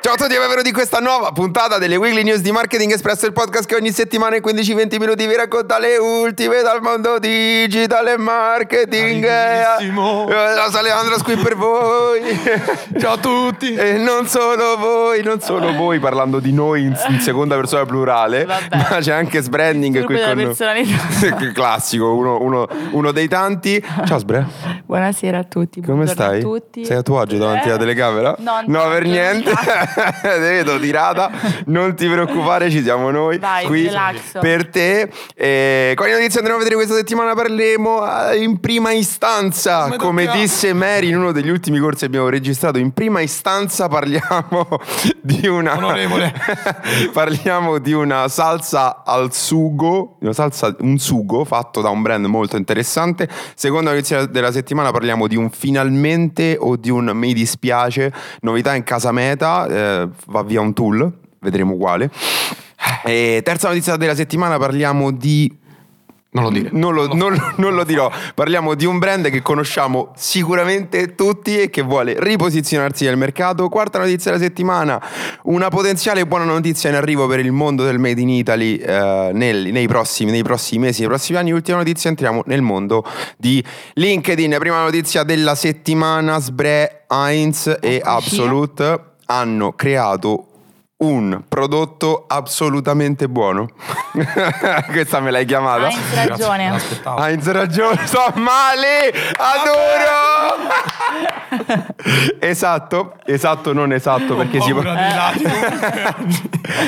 Ciao a tutti e benvenuti in questa nuova puntata delle Weekly News di Marketing Espresso, il podcast che ogni settimana in 15-20 minuti vi racconta le ultime dal mondo digital e marketing. Bellissimo. Eh, Sono Alessandro qui per voi. Ciao a tutti. E non solo voi, non solo voi, parlando di noi in, in seconda persona plurale, Vabbè. ma c'è anche Sbranding qui con noi. Classico, uno, uno- uno dei tanti. Ciao Sbre. Buonasera a tutti. Come buongiorno stai? A tutti. Sei a tuo agio davanti Eh, alla telecamera? No, no per niente. Ti vedo tirata. Non ti preoccupare, ci siamo noi Vai, qui relax. per te. E quali notizie andremo a vedere questa settimana? Parleremo eh, in prima istanza. Come Come disse Mary in uno degli ultimi corsi che abbiamo registrato, in prima istanza parliamo di una Onorevole. parliamo di una salsa al sugo, una salsa, un sugo fatto da un brand molto interessante. Seconda notizia della settimana parliamo di un finalmente o di un mi dispiace, novità in casa meta, eh, va via un tool, vedremo quale. E terza notizia della settimana parliamo di Non lo dire. non lo, non- non lo dirò, parliamo di un brand che conosciamo sicuramente tutti e che vuole riposizionarsi nel mercato. Quarta notizia della settimana, una potenziale buona notizia in arrivo per il mondo del Made in Italy eh, nel- nei, prossimi, nei prossimi mesi, nei prossimi anni. Ultima notizia, entriamo nel mondo di LinkedIn. Prima notizia della settimana, Sbre, Heinz e Eccoci. Absolute hanno creato un prodotto assolutamente buono. Questa me l'hai chiamata. Heinz ragione. Heinz ragione, sto male, adoro. esatto, esatto, non esatto perché si può...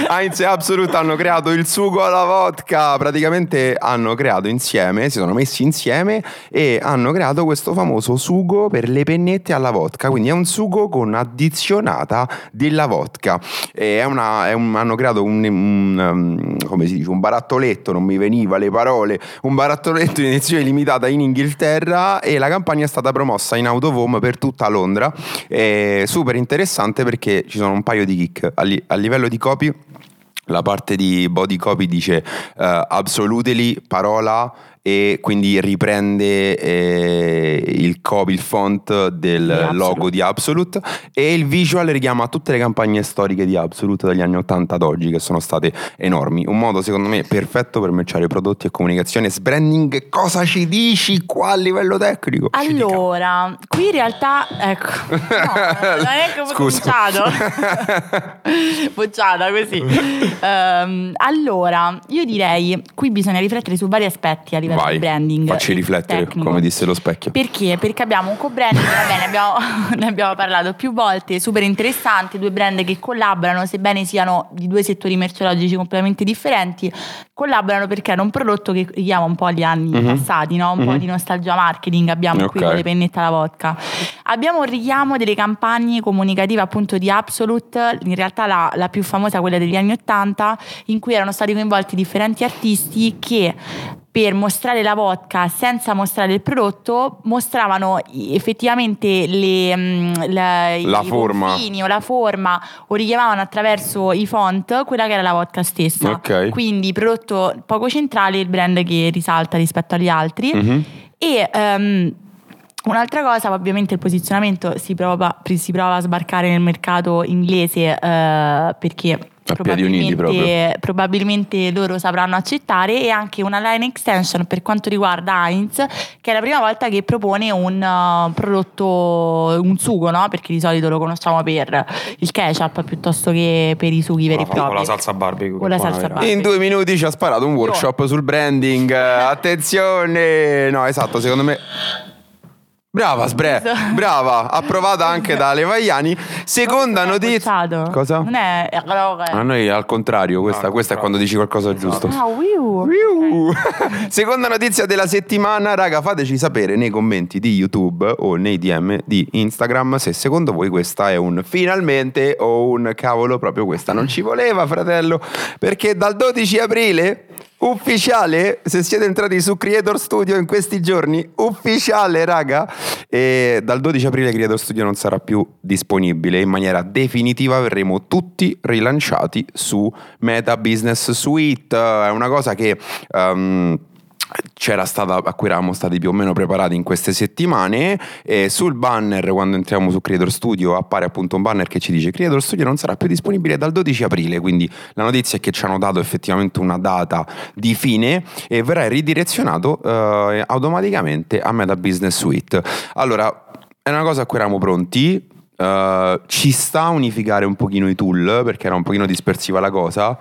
Heinz e Absolute hanno creato il sugo alla vodka, praticamente hanno creato insieme, si sono messi insieme e hanno creato questo famoso sugo per le pennette alla vodka, quindi è un sugo con addizionata della vodka. È una- un- hanno creato un, un, um, come si dice, un barattoletto, non mi veniva le parole, un barattoletto in edizione limitata in Inghilterra e la campagna è stata promossa in home per tutta Londra. È super interessante perché ci sono un paio di kick a, li- a livello di copy. La parte di body copy dice eh, absolutely parola e quindi riprende eh, il copy, il font del Di logo di Absolute e il visual richiama tutte le campagne storiche di Absolute dagli anni 80 ad oggi che sono state enormi. Un modo secondo me perfetto per matchare prodotti e comunicazione. Sbranding, cosa ci dici qua a livello tecnico? Allora, qui in realtà, ecco, no, non è Scusa. cominciato. Bocciata così. Ehm, allora, io direi, qui bisogna riflettere su vari aspetti a livello Vai, di branding. facci riflettere, tecnico. come disse lo specchio. Perché? Perché abbiamo un co-branding, va bene, abbiamo- ne abbiamo parlato più volte, super interessante, due brand che collaborano, sebbene siano di due settori merceologici completamente differenti, collaborano perché era un prodotto che richiama un po' gli anni Mhm. passati, no? un po' Mhm. di nostalgia marketing abbiamo qui Ok. con le pennette alla vodka. Abbiamo un richiamo delle campagne comunicative appunto di Absolute, in realtà la, la più famosa quella degli anni Ottanta, in cui erano stati coinvolti differenti artisti che per mostrare la vodka senza mostrare il prodotto mostravano effettivamente le, mm, la, La i forma. o la forma o richiamavano attraverso i font quella che era la vodka stessa Ok. quindi prodotto poco centrale il brand che risalta rispetto agli altri Mhm. e ehm, un'altra cosa, ovviamente il posizionamento si prova, si prova a sbarcare nel mercato inglese eh, perché probabilmente, probabilmente loro sapranno accettare e anche una line extension per quanto riguarda Heinz che è la prima volta che propone un uh, prodotto, un sugo, no? perché di solito lo conosciamo per il ketchup piuttosto che per i sughi veri e Con la- propri. con la salsa barbecue. La salsa barbecue. In due minuti ci ha sparato un workshop sul branding. Attenzione! No, esatto, secondo me. Brava Sbre, brava, approvata anche da Levaiani. Seconda notizia. Cosa? Non è A noi al contrario, questa, Ah, questa è quando dici qualcosa giusto. Ah, wiu. Wiu. Seconda notizia della settimana, raga, fateci sapere nei commenti di YouTube o nei DM di Instagram se secondo voi questa è un finalmente o un cavolo proprio questa non ci voleva, fratello, perché dal 12 aprile ufficiale, se siete entrati su Creator Studio in questi giorni, ufficiale, raga, e dal 12 aprile Creator Studio non sarà più disponibile. In maniera definitiva, verremo tutti rilanciati su Meta Business Suite, è una cosa che ehm, c'era stata, a cui eravamo stati più o meno preparati in queste settimane. E sul banner, quando entriamo su Creator Studio, appare appunto un banner che ci dice Creator Studio non sarà più disponibile dal 12 aprile. Quindi la notizia è che ci hanno dato effettivamente una data di fine e verrà ridirezionato eh, automaticamente a Meta Business Suite. Allora, è una cosa a cui eravamo pronti. eh, ci sta a unificare un pochino i tool perché era un pochino dispersiva la cosa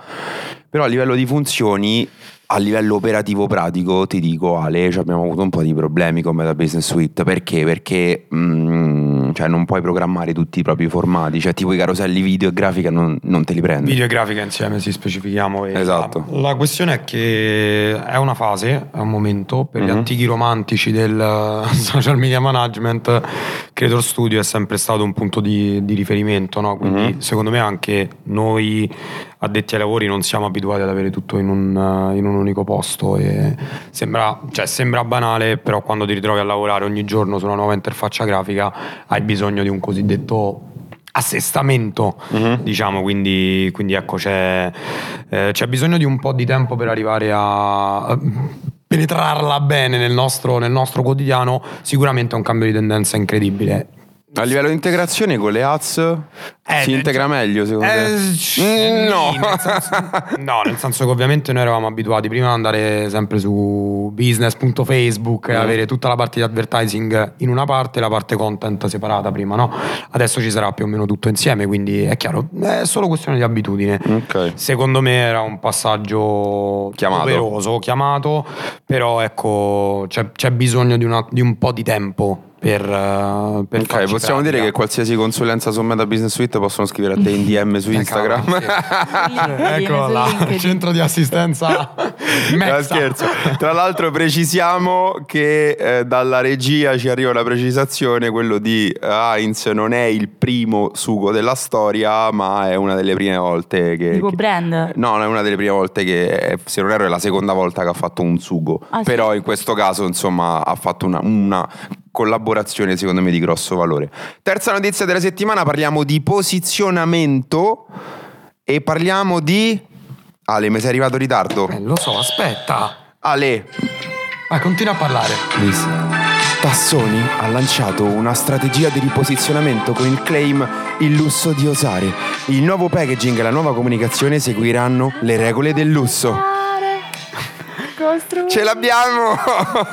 però a livello di funzioni a livello operativo pratico ti dico Ale abbiamo avuto un po' di problemi con Meta Business Suite perché? Perché mm, cioè, non puoi programmare tutti i propri formati cioè tipo i caroselli video e grafica non, non te li prendi Video e grafica insieme, sì, specifichiamo. Esatto. La, la questione è che è una fase, è un momento, per gli Mhm. antichi romantici del social media management, Creator Studio è sempre stato un punto di, di riferimento, no? Quindi Mhm. secondo me anche noi addetti ai lavori non siamo abituati ad avere tutto in un, in un unico posto e sembra, cioè, sembra banale, però quando ti ritrovi a lavorare ogni giorno su una nuova interfaccia grafica hai bisogno di un cosiddetto assestamento Mhm. diciamo quindi, quindi ecco c'è, eh, c'è bisogno di un po' di tempo per arrivare a a penetrarla bene nel nostro, nel nostro quotidiano sicuramente è un cambio di tendenza incredibile a livello di integrazione con le ads Eh, si integra cioè- meglio secondo Eh, te? sì, Mm, no nel senso, no, nel senso che ovviamente noi eravamo abituati prima ad andare sempre su business.facebook e Mm. avere tutta la parte di advertising in una parte e la parte content separata prima, no? Adesso ci sarà più o meno tutto insieme, quindi è chiaro, è solo questione di abitudine. ok Secondo me era un passaggio Chiamato. doveroso, chiamato, però ecco c'è, c'è bisogno di, una- di un po' di tempo per, eh, per Ok, farci possiamo dire pratica. che qualsiasi consulenza su Meta Business Suite possono scrivere a te in DM su Instagram. Ecco LinkedIn. centro di assistenza No, scherzo. Tra l'altro precisiamo che eh, dalla regia ci arriva la precisazione, quello di eh, Heinz non è il primo sugo della storia, ma è una delle prime volte che... Dico che- brand. No, non è una delle prime volte che, eh, se non erro, è la seconda volta che ha fatto un sugo. Ah, sì? Però in questo caso, insomma, ha fatto una, una collaborazione, secondo me, di grosso valore. Terza notizia della settimana, parliamo di posizionamento e parliamo di... Ale, mi sei arrivato in ritardo? Eh, lo so, aspetta. Ale, Vai, continua a parlare. Tassoni ha lanciato una strategia di riposizionamento con il claim Il lusso di osare. Il nuovo packaging e la nuova comunicazione seguiranno le regole del lusso. Ce l'abbiamo!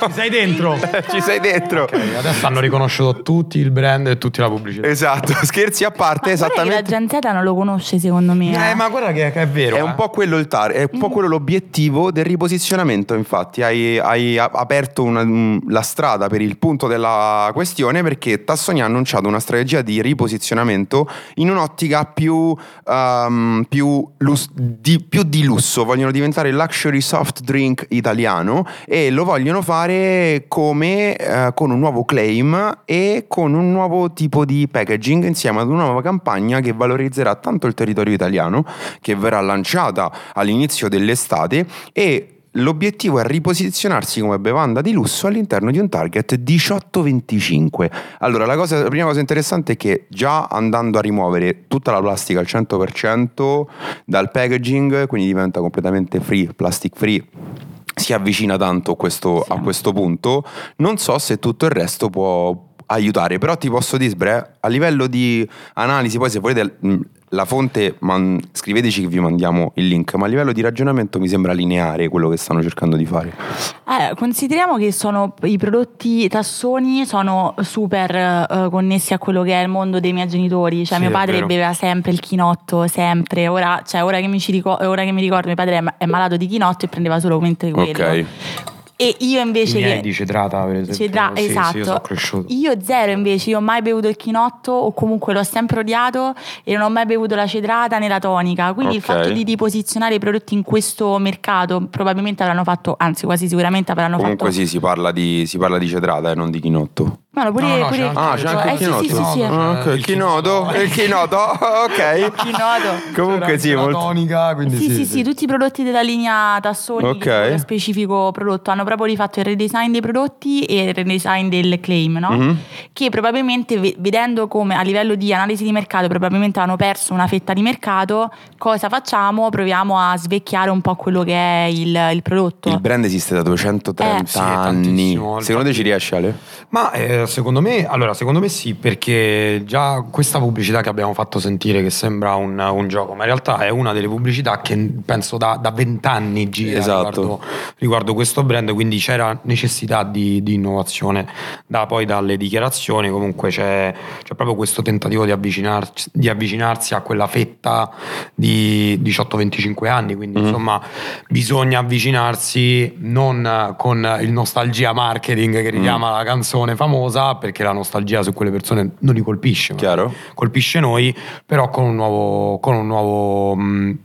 Ci sei dentro? Ci sei dentro. Ok, adesso hanno riconosciuto tutti il brand e tutti la pubblicità. Esatto, scherzi a parte, che la esattamente. Gen Z non lo conosce secondo me. Eh, eh. ma guarda che, che è vero. È eh. un po' quello il tar- è un po' quello l'obiettivo del riposizionamento, infatti hai, hai aperto una- mm, la strada per il punto della questione perché Tassoni ha annunciato una strategia di riposizionamento in un'ottica più, ehm, più, lus- di, più di lusso, vogliono diventare il luxury soft drink italiano e lo vogliono fare come eh, con un nuovo claim e con un nuovo tipo di packaging insieme ad una nuova campagna che valorizzerà tanto il territorio italiano che verrà lanciata all'inizio dell'estate e L'obiettivo è riposizionarsi come bevanda di lusso all'interno di un target 18-25. Allora, la, cosa- la prima cosa interessante è che già andando a rimuovere tutta la plastica al 100% dal packaging, quindi diventa completamente free, plastic free, si avvicina tanto questo- Sì. a questo punto. Non so se tutto il resto può aiutare, però ti posso dire, a livello di analisi, poi se volete mh, la fonte man- scriveteci che vi mandiamo il link, ma a livello di ragionamento mi sembra lineare quello che stanno cercando di fare. Eh, consideriamo che sono i prodotti tassoni sono super eh, connessi a quello che è il mondo dei miei genitori. Cioè, Sì, mio padre beveva sempre il chinotto, sempre. Ora, cioè, ora, che mi ci ricor- ora che mi ricordo, mio padre è, ma- è malato di chinotto e prendeva solamente quello. Ok. E io invece I miei che. di cedrata, per esempio. Cedra- Sì, esatto. Sì, io. Io zero invece, io ho mai bevuto il chinotto o comunque l'ho sempre odiato e non ho mai bevuto la cedrata né la tonica. Quindi il Ok. fatto di, di posizionare i prodotti in questo mercato probabilmente avranno fatto, anzi quasi sicuramente avranno Comunque fatto... sì, si parla di, si parla di cedrata e non di chinotto. Ma no, pure, No, no, pure c'è anche- Ah, c'è anche il eh, sì, sì, sì, Ah, ok, Il chinoto, il chinoto, ok. Chinoto. Comunque sì, molto... tonica, quindi Sì, sì, sì, tutti i prodotti della linea Tassoni Ok. che specifico prodotto hanno proprio rifatto il redesign dei prodotti e il redesign del claim, no? Mhm. che probabilmente ve- vedendo come a livello di analisi di mercato probabilmente hanno perso una fetta di mercato, cosa facciamo? Proviamo a svecchiare un po' quello che è il, il prodotto. Il brand esiste da 230 Eh. Sì, anni. Secondo te ci riesce Ale? Ma eh, secondo me, allora, secondo me sì, perché già questa pubblicità che abbiamo fatto sentire che sembra un, un gioco, ma in realtà è una delle pubblicità che penso da vent'anni gira Esatto. riguardo, riguardo questo brand, quindi c'era necessità di, di innovazione. Da, poi dalle dichiarazioni comunque c'è, c'è proprio questo tentativo di avvicinarsi, di avvicinarsi a quella fetta di 18-25 anni, quindi Mhm. insomma bisogna avvicinarsi non con il nostalgia marketing Mm. che richiama la canzone famosa, perché la nostalgia su quelle persone non li colpisce, Chiaro. colpisce noi, però con un nuovo... Con un nuovo mh,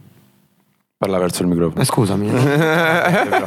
Parla verso il microfono. eh, scusami, però,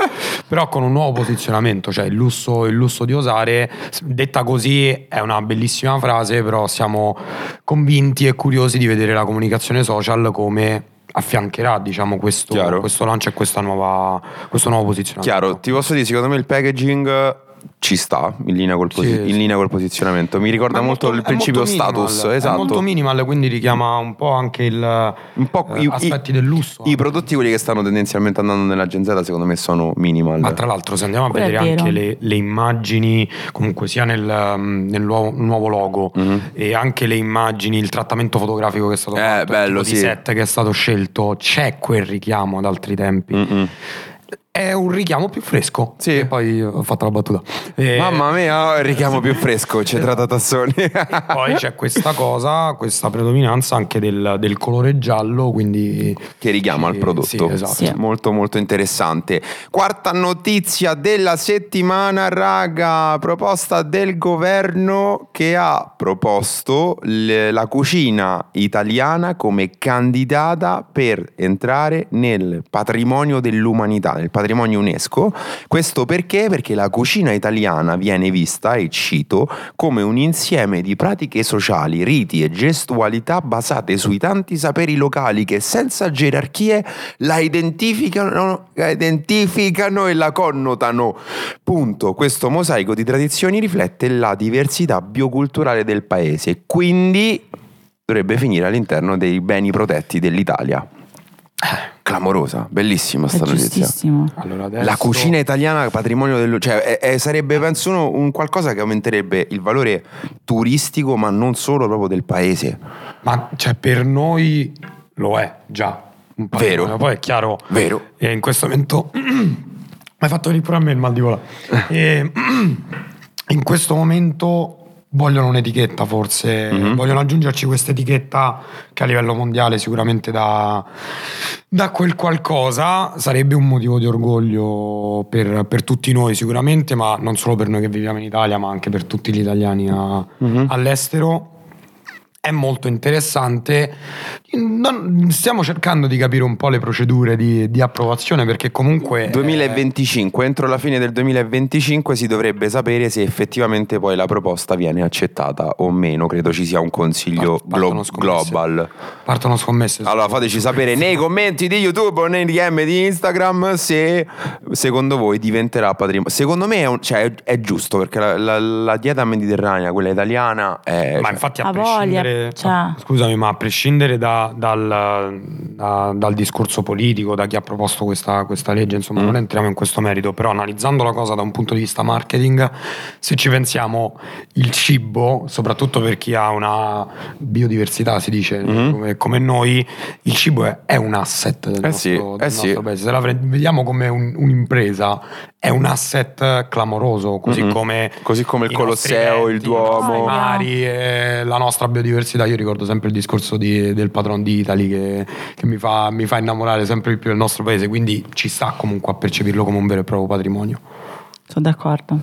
però con un nuovo posizionamento, cioè il lusso, il lusso di osare, detta così è una bellissima frase, però siamo convinti e curiosi di vedere la comunicazione social come affiancherà diciamo, questo, questo lancio e questa nuova, questo nuovo posizionamento. Chiaro, ti posso dire, secondo me il packaging ci sta in linea col, posi- Sì, in linea col posizionamento. Mi ricorda è molto, il è principio molto minimal, status. È esatto. molto minimal, quindi richiama un po' anche il, Un po' eh, i- aspetti del lusso. I prodotti, quelli che stanno tendenzialmente andando nella Gen Z, secondo me sono minimal. Ma tra l'altro, se andiamo a Quello è vedere anche le, le immagini, comunque sia nel, um, nel nuovo, nuovo logo Mhm. e anche le immagini, il trattamento fotografico che è stato Eh, fatto, il bello, tipo sì. di set che è stato scelto, c'è quel richiamo ad altri tempi. Mm-mm. È un richiamo più fresco. Sì. E poi ho fatto la battuta. E- Mamma mia, il richiamo più fresco, c'è tratta Tassoni. Poi c'è questa cosa, questa predominanza anche del, del colore giallo, quindi che richiama al prodotto. sì, esatto. Sì. Molto molto interessante. Quarta notizia della settimana, raga, proposta del governo che ha proposto le- la cucina italiana come candidata per entrare nel patrimonio dell'umanità, nel patrimonio UNESCO. Questo perché? Perché la cucina italiana viene vista, e cito, come un insieme di pratiche sociali, riti e gestualità basate sui tanti saperi locali che senza gerarchie la identificano, la identificano e la connotano. Punto. Questo mosaico di tradizioni riflette la diversità bioculturale del paese, quindi dovrebbe finire all'interno dei beni protetti dell'Italia. Clamorosa, bellissima È sta notizia. giustissimo. allora adesso La cucina italiana patrimonio del cioè è- è- sarebbe penso uno- un qualcosa che aumenterebbe il valore turistico, ma non solo proprio del paese. Ma cioè, per noi lo è già. Un. Vero. Poi è chiaro. Vero. E in questo momento. Mi hai fatto venire pure a me il mal di gola. E, in questo momento vogliono un'etichetta, forse. Mhm. Vogliono aggiungerci questa etichetta che a livello mondiale sicuramente dà, dà quel qualcosa. Sarebbe un motivo di orgoglio per, per tutti noi, sicuramente, ma non solo per noi che viviamo in Italia, ma anche per tutti gli italiani a- Mhm. all'estero. È molto interessante. Non- stiamo cercando di capire un po' le procedure di, di approvazione perché comunque. eh, 2025, entro la fine del 2025 si dovrebbe sapere se effettivamente poi la proposta viene accettata o meno. Credo ci sia un consiglio Part- partono glo- global. Partono scommesse. Allora fateci sapere nei commenti di YouTube o nei DM di Instagram se secondo voi diventerà patrimonio. Secondo me è, un- cioè, è- è giusto perché la, la- la dieta mediterranea, quella italiana, è, Ma cioè, infatti a Ha voglia, prescindere, cioè. scusami, ma a prescindere da- dal, da- dal discorso politico, da chi ha proposto questa, questa legge, insomma, Mm. non entriamo in questo merito, però analizzando la cosa da un punto di vista marketing, se ci pensiamo, il cibo, soprattutto per chi ha una biodiversità, si dice, Mhm. come, come noi, il cibo è, è un asset del, Eh nostro, sì, del eh sì. nostro paese. Se la vediamo come un- un'impresa, è un asset clamoroso, così Mhm. come Così come il i Colosseo, il eventi, i nostri Duomo. mari, e la nostra biodiversità. Io ricordo sempre il discorso di- del patron di Italy che, che mi, fa, mi fa innamorare sempre di più del nostro paese, quindi ci sta comunque a percepirlo come un vero e proprio patrimonio. Sono d'accordo.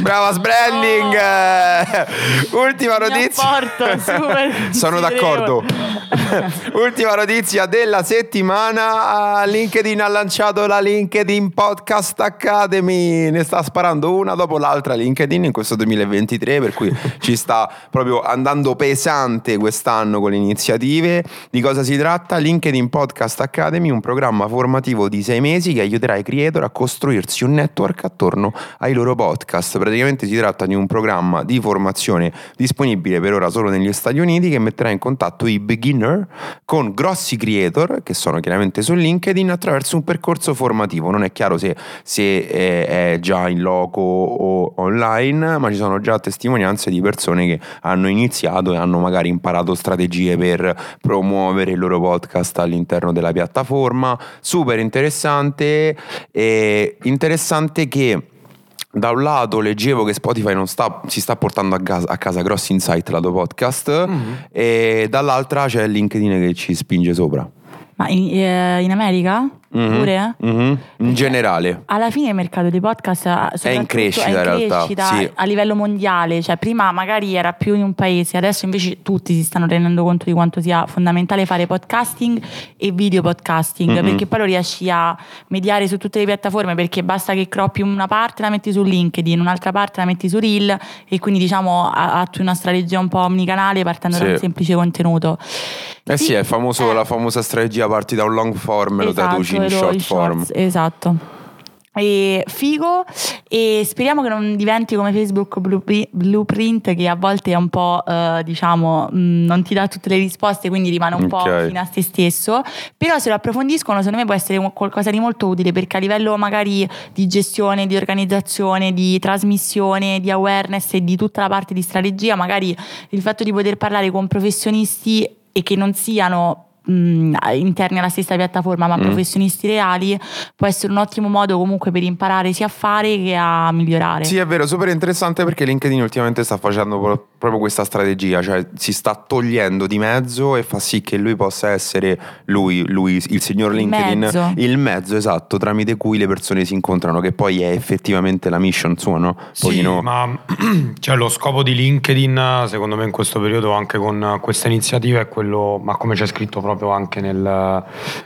Brava Sbranding! Ultima Mi notizia. apporto, super Sono d'accordo. Ultima notizia della settimana. LinkedIn ha lanciato la LinkedIn Podcast Academy. Ne sta sparando una dopo l'altra LinkedIn in questo 2023, per cui ci sta proprio andando pesante quest'anno con le iniziative. Di cosa si tratta? LinkedIn Podcast Academy, un programma formativo di sei mesi che aiuterà i creator a costruirsi un network attorno ai loro podcast. Praticamente si tratta di un programma di formazione disponibile per ora solo negli Stati Uniti che metterà in contatto i beginner con grossi creator che sono chiaramente su LinkedIn attraverso un percorso formativo. Non è chiaro se, se è, già in loco o online, ma ci sono già testimonianze di persone che hanno iniziato e hanno magari imparato strategie per promuovere il loro podcast all'interno della piattaforma. Super interessante. E interessante che da un lato leggevo che Spotify sta, si sta portando a casa, a casa, grossi insight lato podcast mm-hmm. e dall'altra c'è LinkedIn che ci spinge sopra. Ma in, eh, in America? Mm-hmm. Pure? Mm-hmm. In generale. Alla fine il mercato dei podcast è in crescita, è in crescita sì. a livello mondiale, cioè prima magari era più in un paese, adesso invece tutti si stanno rendendo conto di quanto sia fondamentale fare podcasting e video podcasting, mm-hmm. perché poi lo riesci a mediare su tutte le piattaforme, perché basta che croppi una parte la metti su LinkedIn, un'altra parte la metti su Reel e quindi diciamo attui una strategia un po' omnicanale partendo sì. da un semplice contenuto. Eh sì, sì è famoso, eh. la famosa strategia parti da un long form esatto, lo traduci in short form. Shorts, esatto. E figo e speriamo che non diventi come Facebook Blueprint che a volte è un po' eh, diciamo mh, mm, non ti dà tutte le risposte quindi rimane un okay. po' fino a se stesso però se lo approfondiscono secondo me può essere qualcosa di molto utile perché a livello magari di gestione, di organizzazione, di trasmissione, di awareness e di tutta la parte di strategia magari il fatto di poter parlare con professionisti e che non siano mh, interni alla stessa piattaforma ma mm. professionisti reali può essere un ottimo modo comunque per imparare sia a fare che a migliorare. Sì, è vero, super interessante perché LinkedIn ultimamente sta facendo proprio questa strategia, cioè si sta togliendo di mezzo e fa sì che lui possa essere lui, lui il signor LinkedIn, mezzo. il mezzo esatto tramite cui le persone si incontrano, che poi è effettivamente la mission sua, no? Sì, no... ma cioè, lo scopo di LinkedIn secondo me in questo periodo anche con questa iniziativa è quello, ma come c'è scritto proprio proprio anche nel,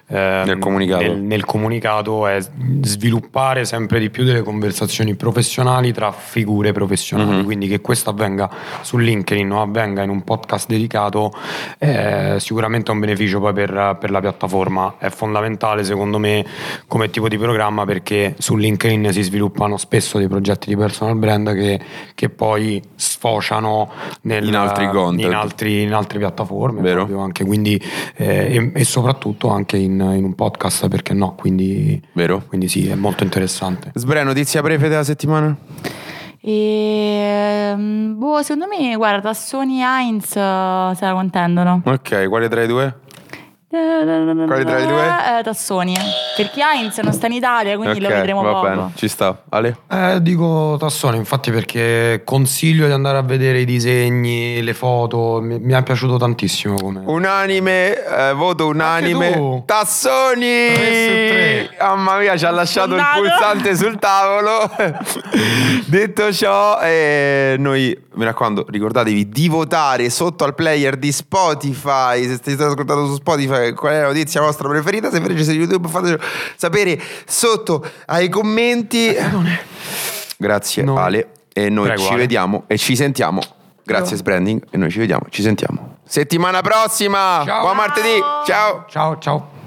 eh, nel, comunicato. Nel, nel, comunicato. è sviluppare sempre di più delle conversazioni professionali tra figure professionali, mm-hmm. quindi che questo avvenga su LinkedIn o avvenga in un podcast dedicato è sicuramente un beneficio poi per, per la piattaforma, è fondamentale secondo me come tipo di programma perché su LinkedIn si sviluppano spesso dei progetti di personal brand che, che poi sfociano nel, in, altri in, altri, in, altre piattaforme, Vero. anche, quindi eh, e, e, soprattutto anche in, in, un podcast perché no, quindi, Vero. quindi sì, è molto interessante. Sbre, notizia breve della settimana? E, ehm, boh, secondo me, guarda, Sony e Heinz uh, se la contendono. Ok, quale tra i due? Quali tra i due? Eh, Tassoni. Perché Heinz non sta in Italia, quindi okay, lo vedremo va poco. Bene, ci sta. Ale? Eh, dico Tassoni, infatti, perché consiglio di andare a vedere i disegni, le foto. Mi, mi è piaciuto tantissimo. Come... Unanime, eh, voto unanime. Tassoni! 3 su 3. Mamma mia, ci ha lasciato il pulsante sul tavolo. Detto ciò, eh, noi mi raccomando, ricordatevi di votare sotto al player di Spotify. Se state ascoltando su Spotify, qual è la notizia vostra preferita? Se invece siete su YouTube, fatecelo sapere sotto ai commenti. Grazie, no. Ale. E noi Prego, ci Ale. vediamo e ci sentiamo. Grazie, no. Sbranding. E noi ci vediamo, ci sentiamo. Settimana prossima. Ciao. Buon martedì. Ciao. Ciao, ciao.